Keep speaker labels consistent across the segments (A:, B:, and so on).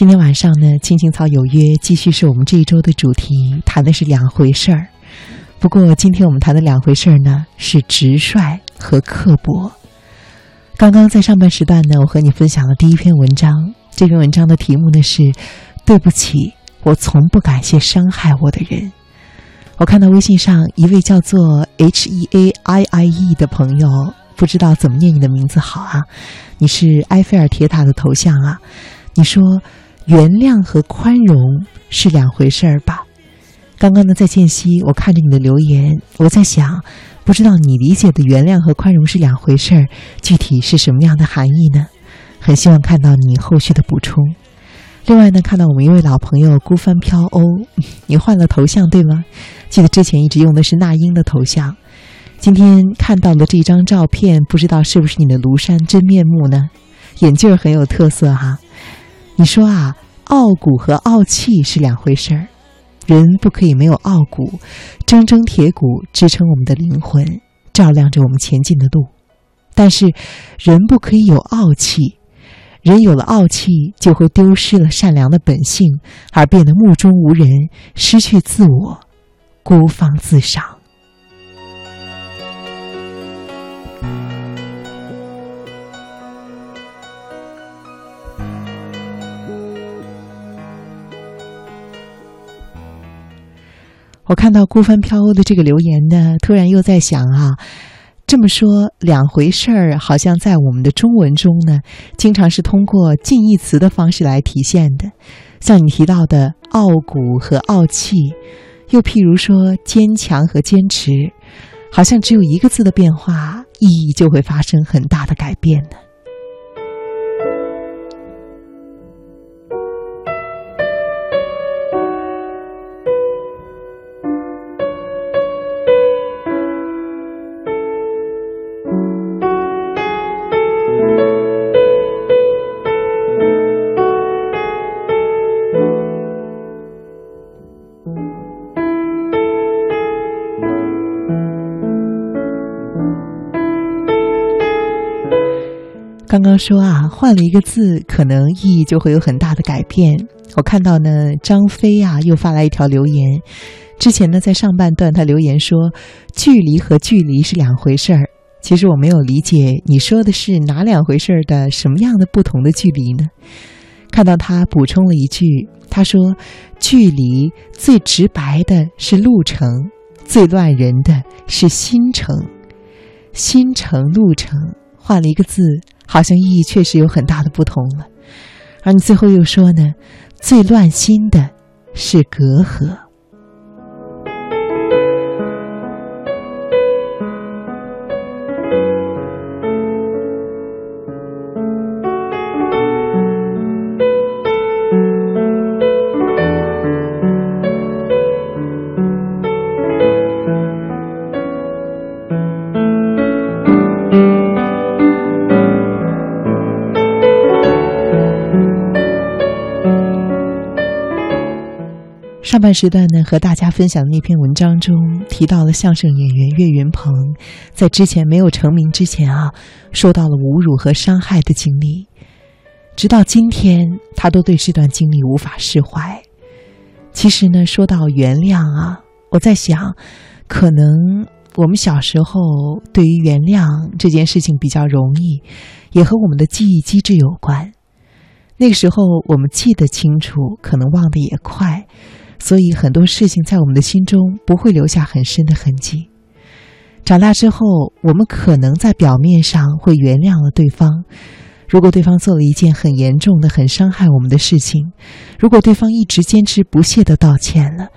A: 今天晚上呢，青青草有约继续是我们这一周的主题，谈的是两回事儿。不过今天我们谈的两回事儿呢，是直率和刻薄。刚刚在上半时段呢，我和你分享了第一篇文章，这篇文章的题目呢是“对不起，我从不感谢伤害我的人”。我看到微信上一位叫做 H E A I I E 的朋友，不知道怎么念你的名字好啊？你是埃菲尔铁塔的头像啊？你说。原谅和宽容是两回事儿吧？刚刚呢，在间隙，我看着你的留言，我在想，不知道你理解的原谅和宽容是两回事儿，具体是什么样的含义呢？很希望看到你后续的补充。另外呢，看到我们一位老朋友孤帆飘鸥，你换了头像对吗？记得之前一直用的是那英的头像，今天看到了这张照片，不知道是不是你的庐山真面目呢？眼镜很有特色哈。你说啊，傲骨和傲气是两回事儿，人不可以没有傲骨，铮铮铁骨支撑我们的灵魂，照亮着我们前进的路。但是，人不可以有傲气，人有了傲气，就会丢失了善良的本性，而变得目中无人，失去自我，孤芳自赏。我看到孤帆飘鸥的这个留言呢，突然又在想啊，这么说两回事儿，好像在我们的中文中呢，经常是通过近义词的方式来体现的，像你提到的傲骨和傲气，又譬如说坚强和坚持，好像只有一个字的变化，意义就会发生很大的改变呢。刚刚说啊，换了一个字，可能意义就会有很大的改变。我看到呢，张飞呀又发来一条留言。之前呢，在上半段他留言说，距离和距离是两回事儿。其实我没有理解你说的是哪两回事儿的，什么样的不同的距离呢？看到他补充了一句，他说，距离最直白的是路程，最乱人的是心程。心程路程换了一个字。好像意义确实有很大的不同了，而你最后又说呢，最乱心的是隔阂。上半时段呢，和大家分享的那篇文章中提到了相声演员岳云鹏，在之前没有成名之前啊，受到了侮辱和伤害的经历，直到今天他都对这段经历无法释怀。其实呢，说到原谅啊，我在想，可能我们小时候对于原谅这件事情比较容易，也和我们的记忆机制有关。那个时候我们记得清楚，可能忘得也快。所以很多事情在我们的心中不会留下很深的痕迹。长大之后，我们可能在表面上会原谅了对方。如果对方做了一件很严重的、很伤害我们的事情，如果对方一直坚持不懈的道歉了，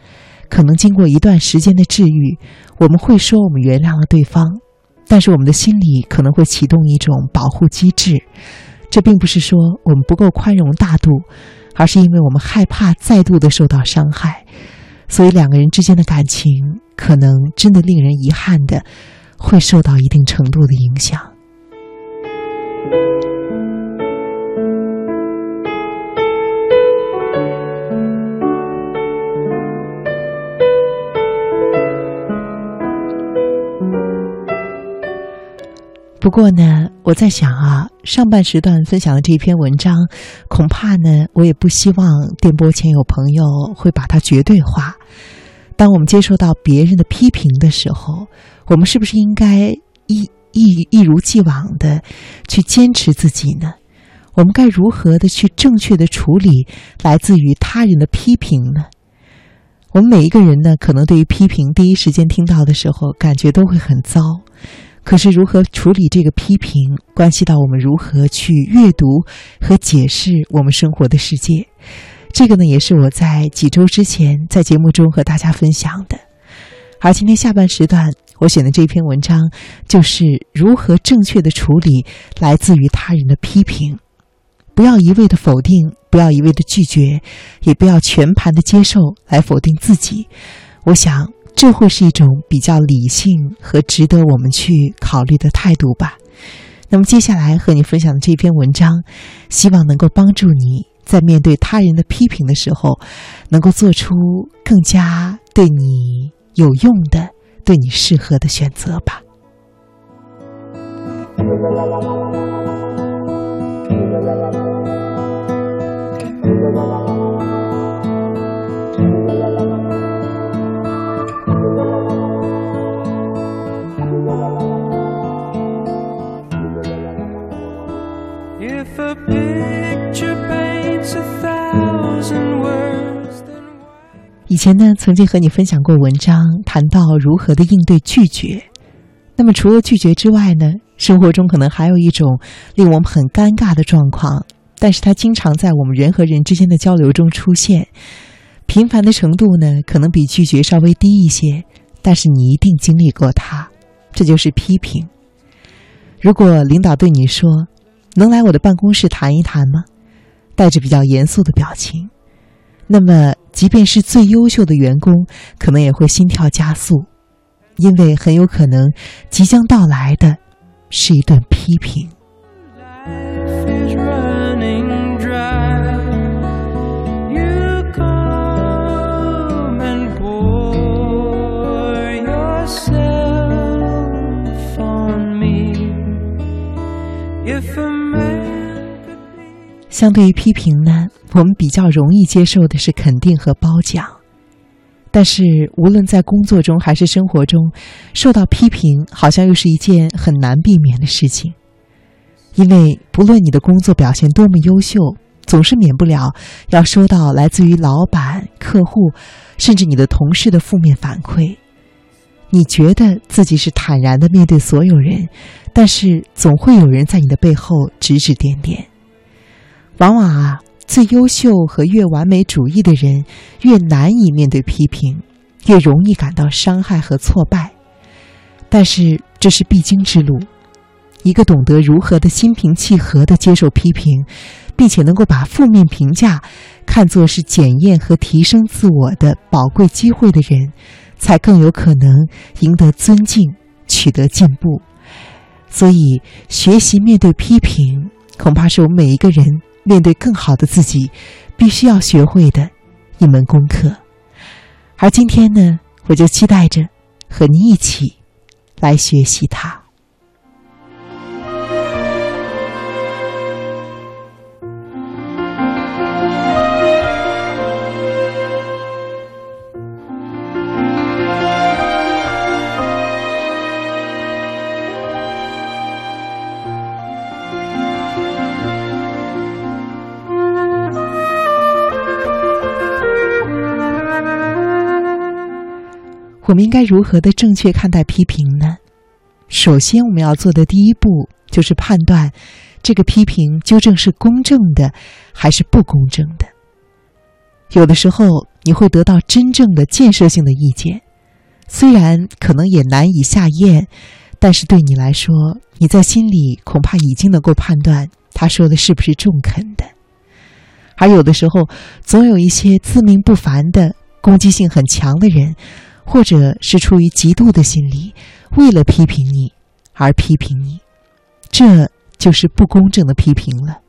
A: 可能经过一段时间的治愈，我们会说我们原谅了对方。但是我们的心里可能会启动一种保护机制。这并不是说我们不够宽容大度。而是因为我们害怕再度的受到伤害，所以两个人之间的感情可能真的令人遗憾的，会受到一定程度的影响。不过呢，我在想啊，上半时段分享的这篇文章，恐怕呢，我也不希望电波前有朋友会把它绝对化。当我们接受到别人的批评的时候，我们是不是应该一一一如既往的去坚持自己呢？我们该如何的去正确的处理来自于他人的批评呢？我们每一个人呢，可能对于批评第一时间听到的时候，感觉都会很糟。可是如何处理这个批评，关系到我们如何去阅读和解释我们生活的世界。这个呢，也是我在几周之前在节目中和大家分享的。而今天下半时段，我选的这篇文章就是如何正确的处理来自于他人的批评。不要一味的否定，不要一味的拒绝，也不要全盘的接受来否定自己。我想，这会是一种比较理性和值得我们去考虑的态度吧。那么，接下来和你分享的这篇文章，希望能够帮助你在面对他人的批评的时候，能够做出更加对你有用的、对你适合的选择吧。以前呢，曾经和你分享过文章，谈到如何的应对拒绝。那么，除了拒绝之外呢，生活中可能还有一种令我们很尴尬的状况，但是它经常在我们人和人之间的交流中出现，频繁的程度呢，可能比拒绝稍微低一些，但是你一定经历过它，这就是批评。如果领导对你说：“能来我的办公室谈一谈吗？”带着比较严肃的表情，那么即便是最优秀的员工，可能也会心跳加速。因为很有可能即将到来的是一顿批评。相对于批评呢，我们比较容易接受的是肯定和褒奖。但是，无论在工作中还是生活中，受到批评好像又是一件很难避免的事情。因为不论你的工作表现多么优秀，总是免不了要收到来自于老板、客户，甚至你的同事的负面反馈。你觉得自己是坦然的面对所有人，但是总会有人在你的背后指指点点。往往啊。最优秀和越完美主义的人，越难以面对批评，越容易感到伤害和挫败。但是这是必经之路。一个懂得如何的心平气和的接受批评，并且能够把负面评价看作是检验和提升自我的宝贵机会的人，才更有可能赢得尊敬，取得进步。所以，学习面对批评，恐怕是我们每一个人。面对更好的自己，必须要学会的一门功课。而今天呢，我就期待着和你一起来学习它。我们应该如何的正确看待批评呢？首先，我们要做的第一步就是判断这个批评究竟是公正的还是不公正的。有的时候，你会得到真正的建设性的意见，虽然可能也难以下咽，但是对你来说，你在心里恐怕已经能够判断他说的是不是中肯的。而有的时候，总有一些自命不凡的、攻击性很强的人。或者是出于嫉妒的心理，为了批评你而批评你，这就是不公正的批评了。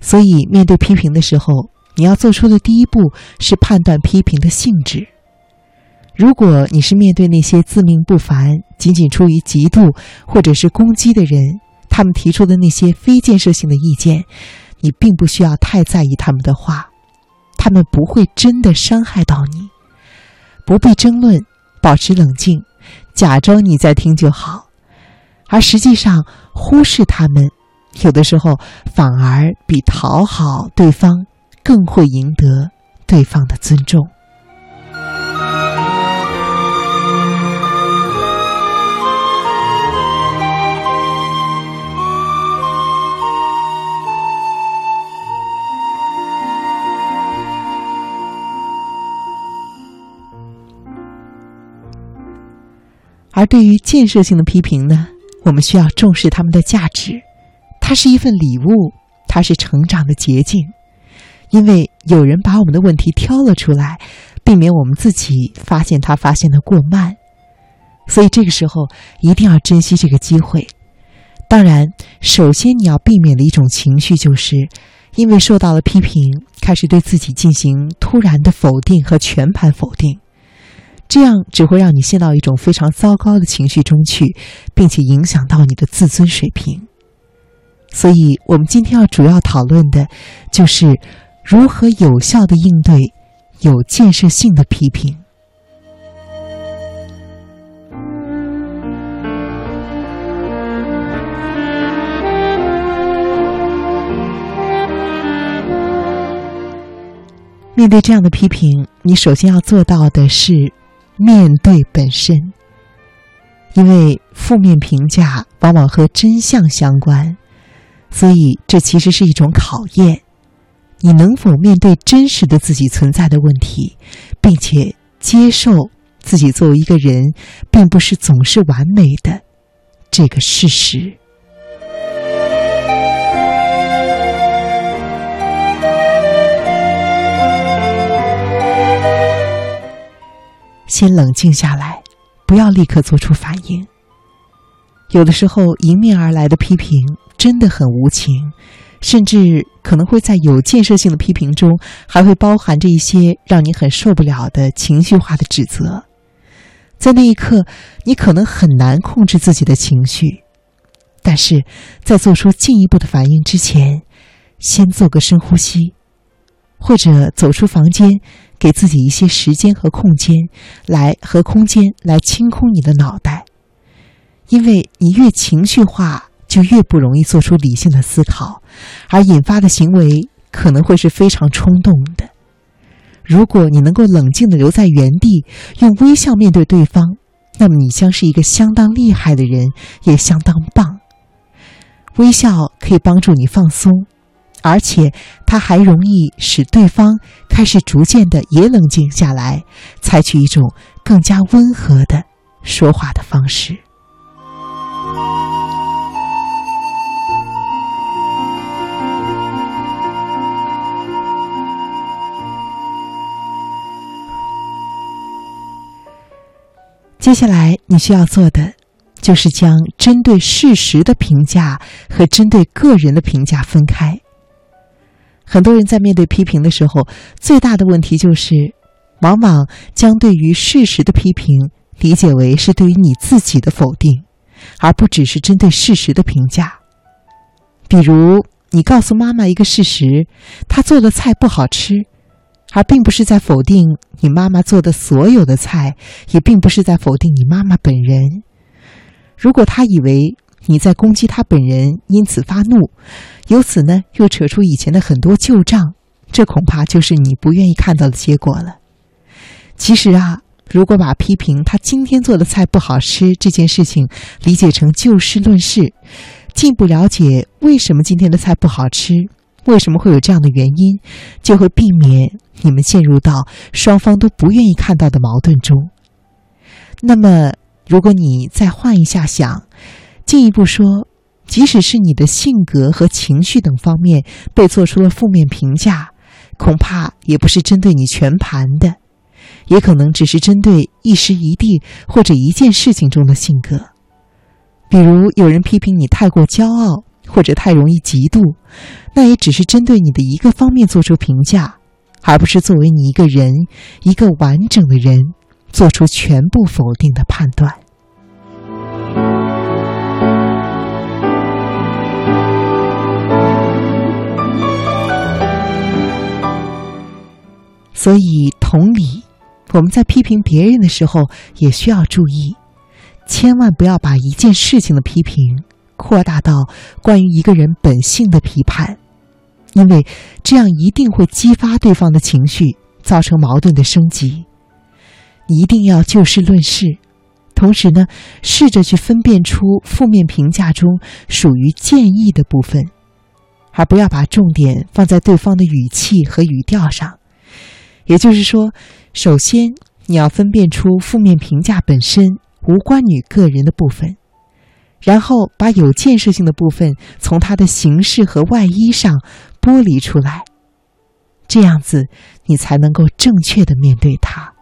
A: 所以，面对批评的时候，你要做出的第一步是判断批评的性质。如果你是面对那些自命不凡、仅仅出于嫉妒或者是攻击的人，他们提出的那些非建设性的意见，你并不需要太在意他们的话，他们不会真的伤害到你。不必争论，保持冷静，假装你在听就好，而实际上忽视他们，有的时候反而比讨好对方更会赢得对方的尊重。而对于建设性的批评呢，我们需要重视他们的价值，它是一份礼物，它是成长的捷径，因为有人把我们的问题挑了出来，避免我们自己发现它发现的过慢，所以这个时候一定要珍惜这个机会。当然，首先你要避免的一种情绪，就是因为受到了批评，开始对自己进行突然的否定和全盘否定。这样只会让你陷到一种非常糟糕的情绪中去，并且影响到你的自尊水平。所以，我们今天要主要讨论的，就是如何有效的应对有建设性的批评。面对这样的批评，你首先要做到的是。面对本身，因为负面评价往往和真相相关，所以这其实是一种考验。你能否面对真实的自己存在的问题，并且接受自己作为一个人，并不是总是完美的这个事实？先冷静下来，不要立刻做出反应。有的时候，迎面而来的批评真的很无情，甚至可能会在有建设性的批评中，还会包含着一些让你很受不了的情绪化的指责。在那一刻，你可能很难控制自己的情绪，但是在做出进一步的反应之前，先做个深呼吸，或者走出房间。给自己一些时间和空间，来和空间来清空你的脑袋，因为你越情绪化，就越不容易做出理性的思考，而引发的行为可能会是非常冲动的。如果你能够冷静的留在原地，用微笑面对对方，那么你将是一个相当厉害的人，也相当棒。微笑可以帮助你放松。而且，它还容易使对方开始逐渐的也冷静下来，采取一种更加温和的说话的方式。接下来你需要做的，就是将针对事实的评价和针对个人的评价分开。很多人在面对批评的时候，最大的问题就是，往往将对于事实的批评理解为是对于你自己的否定，而不只是针对事实的评价。比如，你告诉妈妈一个事实，她做的菜不好吃，而并不是在否定你妈妈做的所有的菜，也并不是在否定你妈妈本人。如果她以为，你在攻击他本人，因此发怒，由此呢又扯出以前的很多旧账，这恐怕就是你不愿意看到的结果了。其实啊，如果把批评他今天做的菜不好吃这件事情理解成就事论事，进一步了解为什么今天的菜不好吃，为什么会有这样的原因，就会避免你们陷入到双方都不愿意看到的矛盾中。那么，如果你再换一下想。进一步说，即使是你的性格和情绪等方面被做出了负面评价，恐怕也不是针对你全盘的，也可能只是针对一时一地或者一件事情中的性格。比如有人批评你太过骄傲或者太容易嫉妒，那也只是针对你的一个方面做出评价，而不是作为你一个人一个完整的人做出全部否定的判断。所以，同理，我们在批评别人的时候，也需要注意，千万不要把一件事情的批评扩大到关于一个人本性的批判，因为这样一定会激发对方的情绪，造成矛盾的升级。你一定要就事论事，同时呢，试着去分辨出负面评价中属于建议的部分，而不要把重点放在对方的语气和语调上。也就是说，首先你要分辨出负面评价本身无关你个人的部分，然后把有建设性的部分从它的形式和外衣上剥离出来，这样子你才能够正确的面对它。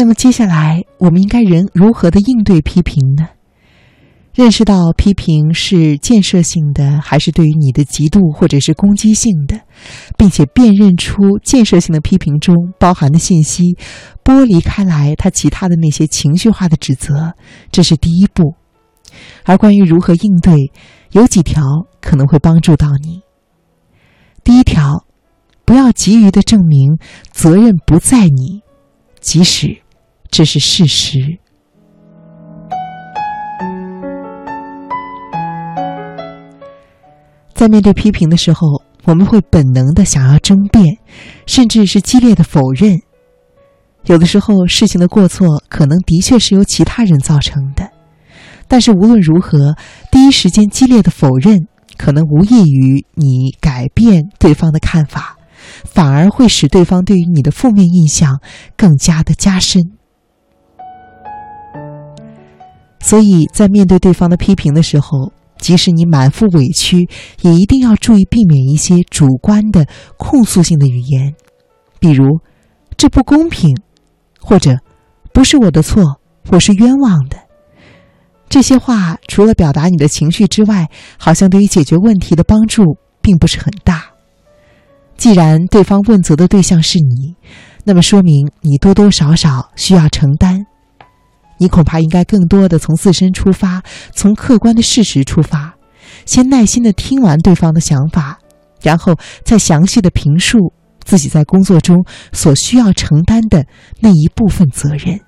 A: 那么接下来，我们应该人如何的应对批评呢？认识到批评是建设性的，还是对于你的嫉妒或者是攻击性的，并且辨认出建设性的批评中包含的信息，剥离开来它其他的那些情绪化的指责，这是第一步。而关于如何应对，有几条可能会帮助到你。第一条，不要急于的证明责任不在你，即使。这是事实。在面对批评的时候，我们会本能的想要争辩，甚至是激烈的否认。有的时候，事情的过错可能的确是由其他人造成的，但是无论如何，第一时间激烈的否认，可能无异于你改变对方的看法，反而会使对方对于你的负面印象更加的加深。所以在面对对方的批评的时候，即使你满腹委屈，也一定要注意避免一些主观的控诉性的语言，比如“这不公平”或者“不是我的错，我是冤枉的”。这些话除了表达你的情绪之外，好像对于解决问题的帮助并不是很大。既然对方问责的对象是你，那么说明你多多少少需要承担。你恐怕应该更多的从自身出发，从客观的事实出发，先耐心的听完对方的想法，然后再详细的评述自己在工作中所需要承担的那一部分责任。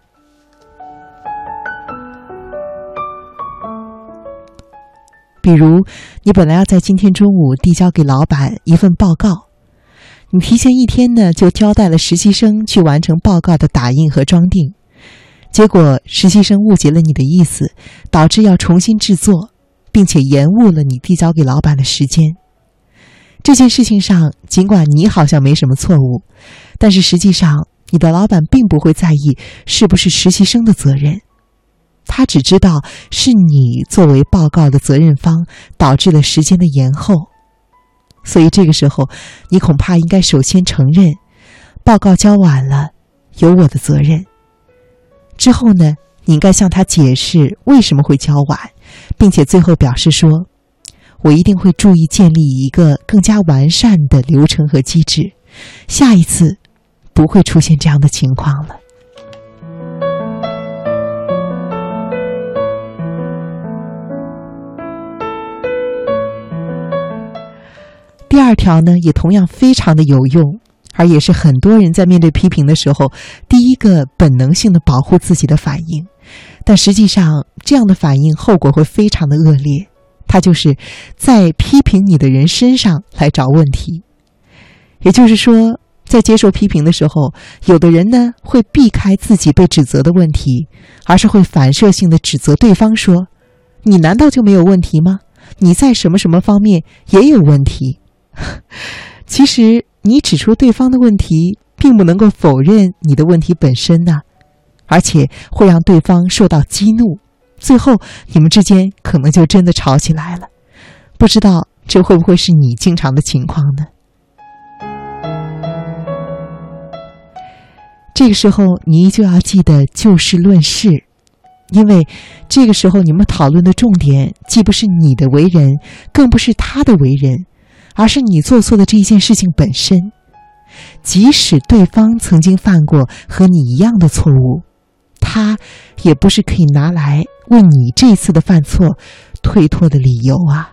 A: 比如，你本来要在今天中午递交给老板一份报告，你提前一天呢就交代了实习生去完成报告的打印和装订。结果，实习生误解了你的意思，导致要重新制作，并且延误了你递交给老板的时间。这件事情上，尽管你好像没什么错误，但是实际上，你的老板并不会在意是不是实习生的责任，他只知道是你作为报告的责任方导致了时间的延后。所以这个时候，你恐怕应该首先承认，报告交晚了，有我的责任。之后呢，你应该向他解释为什么会交晚，并且最后表示说：“我一定会注意建立一个更加完善的流程和机制，下一次不会出现这样的情况了。”第二条呢，也同样非常的有用。而也是很多人在面对批评的时候，第一个本能性的保护自己的反应，但实际上这样的反应后果会非常的恶劣。他就是在批评你的人身上来找问题，也就是说，在接受批评的时候，有的人呢会避开自己被指责的问题，而是会反射性的指责对方说：“你难道就没有问题吗？你在什么什么方面也有问题？” 其实。你指出对方的问题，并不能够否认你的问题本身呢，而且会让对方受到激怒，最后你们之间可能就真的吵起来了。不知道这会不会是你经常的情况呢？这个时候，你依旧要记得就事论事，因为这个时候你们讨论的重点既不是你的为人，更不是他的为人，而是你做错的这一件事情本身。即使对方曾经犯过和你一样的错误，他也不是可以拿来为你这次的犯错推脱的理由啊。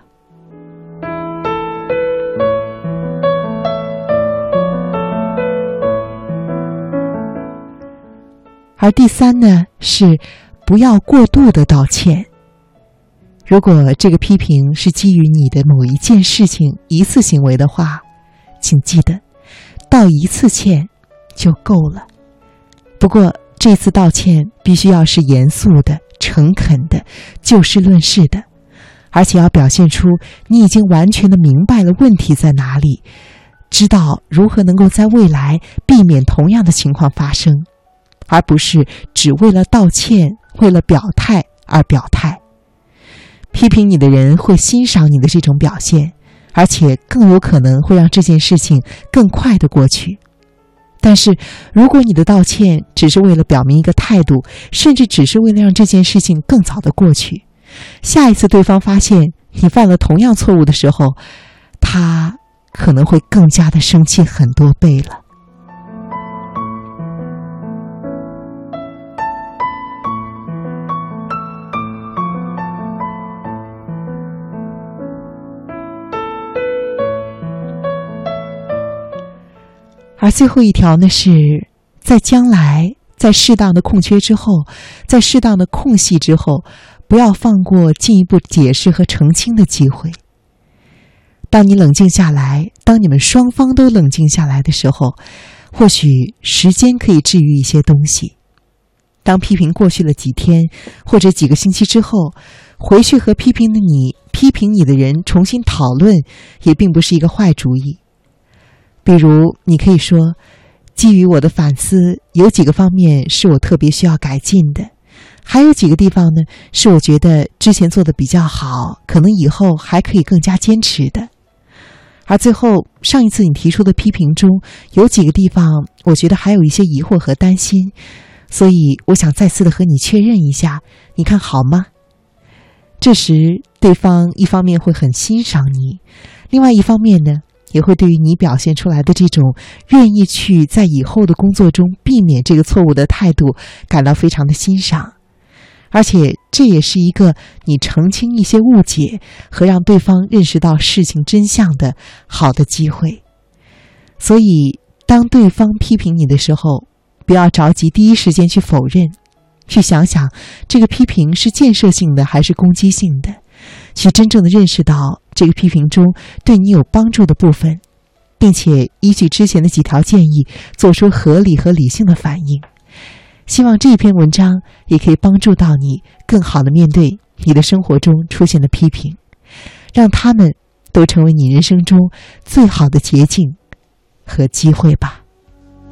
A: 而第三呢，是不要过度的道歉。如果这个批评是基于你的某一件事情、一次行为的话，请记得，道一次歉就够了。不过这次道歉必须要是严肃的、诚恳的、就事论事的，而且要表现出你已经完全的明白了问题在哪里，知道如何能够在未来避免同样的情况发生。而不是只为了道歉、为了表态而表态。批评你的人会欣赏你的这种表现，而且更有可能会让这件事情更快的过去。但是，如果你的道歉只是为了表明一个态度，甚至只是为了让这件事情更早的过去，下一次对方发现你犯了同样错误的时候，他可能会更加的生气很多倍了。而最后一条呢，是在将来，在适当的空缺之后，在适当的空隙之后，不要放过进一步解释和澄清的机会。当你冷静下来，当你们双方都冷静下来的时候，或许时间可以治愈一些东西。当批评过去了几天或者几个星期之后，回去和批评的你、批评你的人重新讨论，也并不是一个坏主意。比如，你可以说，基于我的反思，有几个方面是我特别需要改进的，还有几个地方呢，是我觉得之前做的比较好，可能以后还可以更加坚持的。而最后，上一次你提出的批评中有几个地方，我觉得还有一些疑惑和担心，所以我想再次的和你确认一下，你看好吗？这时，对方一方面会很欣赏你，另外一方面呢？也会对于你表现出来的这种愿意去在以后的工作中避免这个错误的态度感到非常的欣赏，而且这也是一个你澄清一些误解和让对方认识到事情真相的好的机会。所以，当对方批评你的时候，不要着急第一时间去否认，去想想这个批评是建设性的还是攻击性的。去真正的认识到这个批评中对你有帮助的部分，并且依据之前的几条建议做出合理和理性的反应。希望这篇文章也可以帮助到你，更好的面对你的生活中出现的批评，让他们都成为你人生中最好的捷径和机会吧。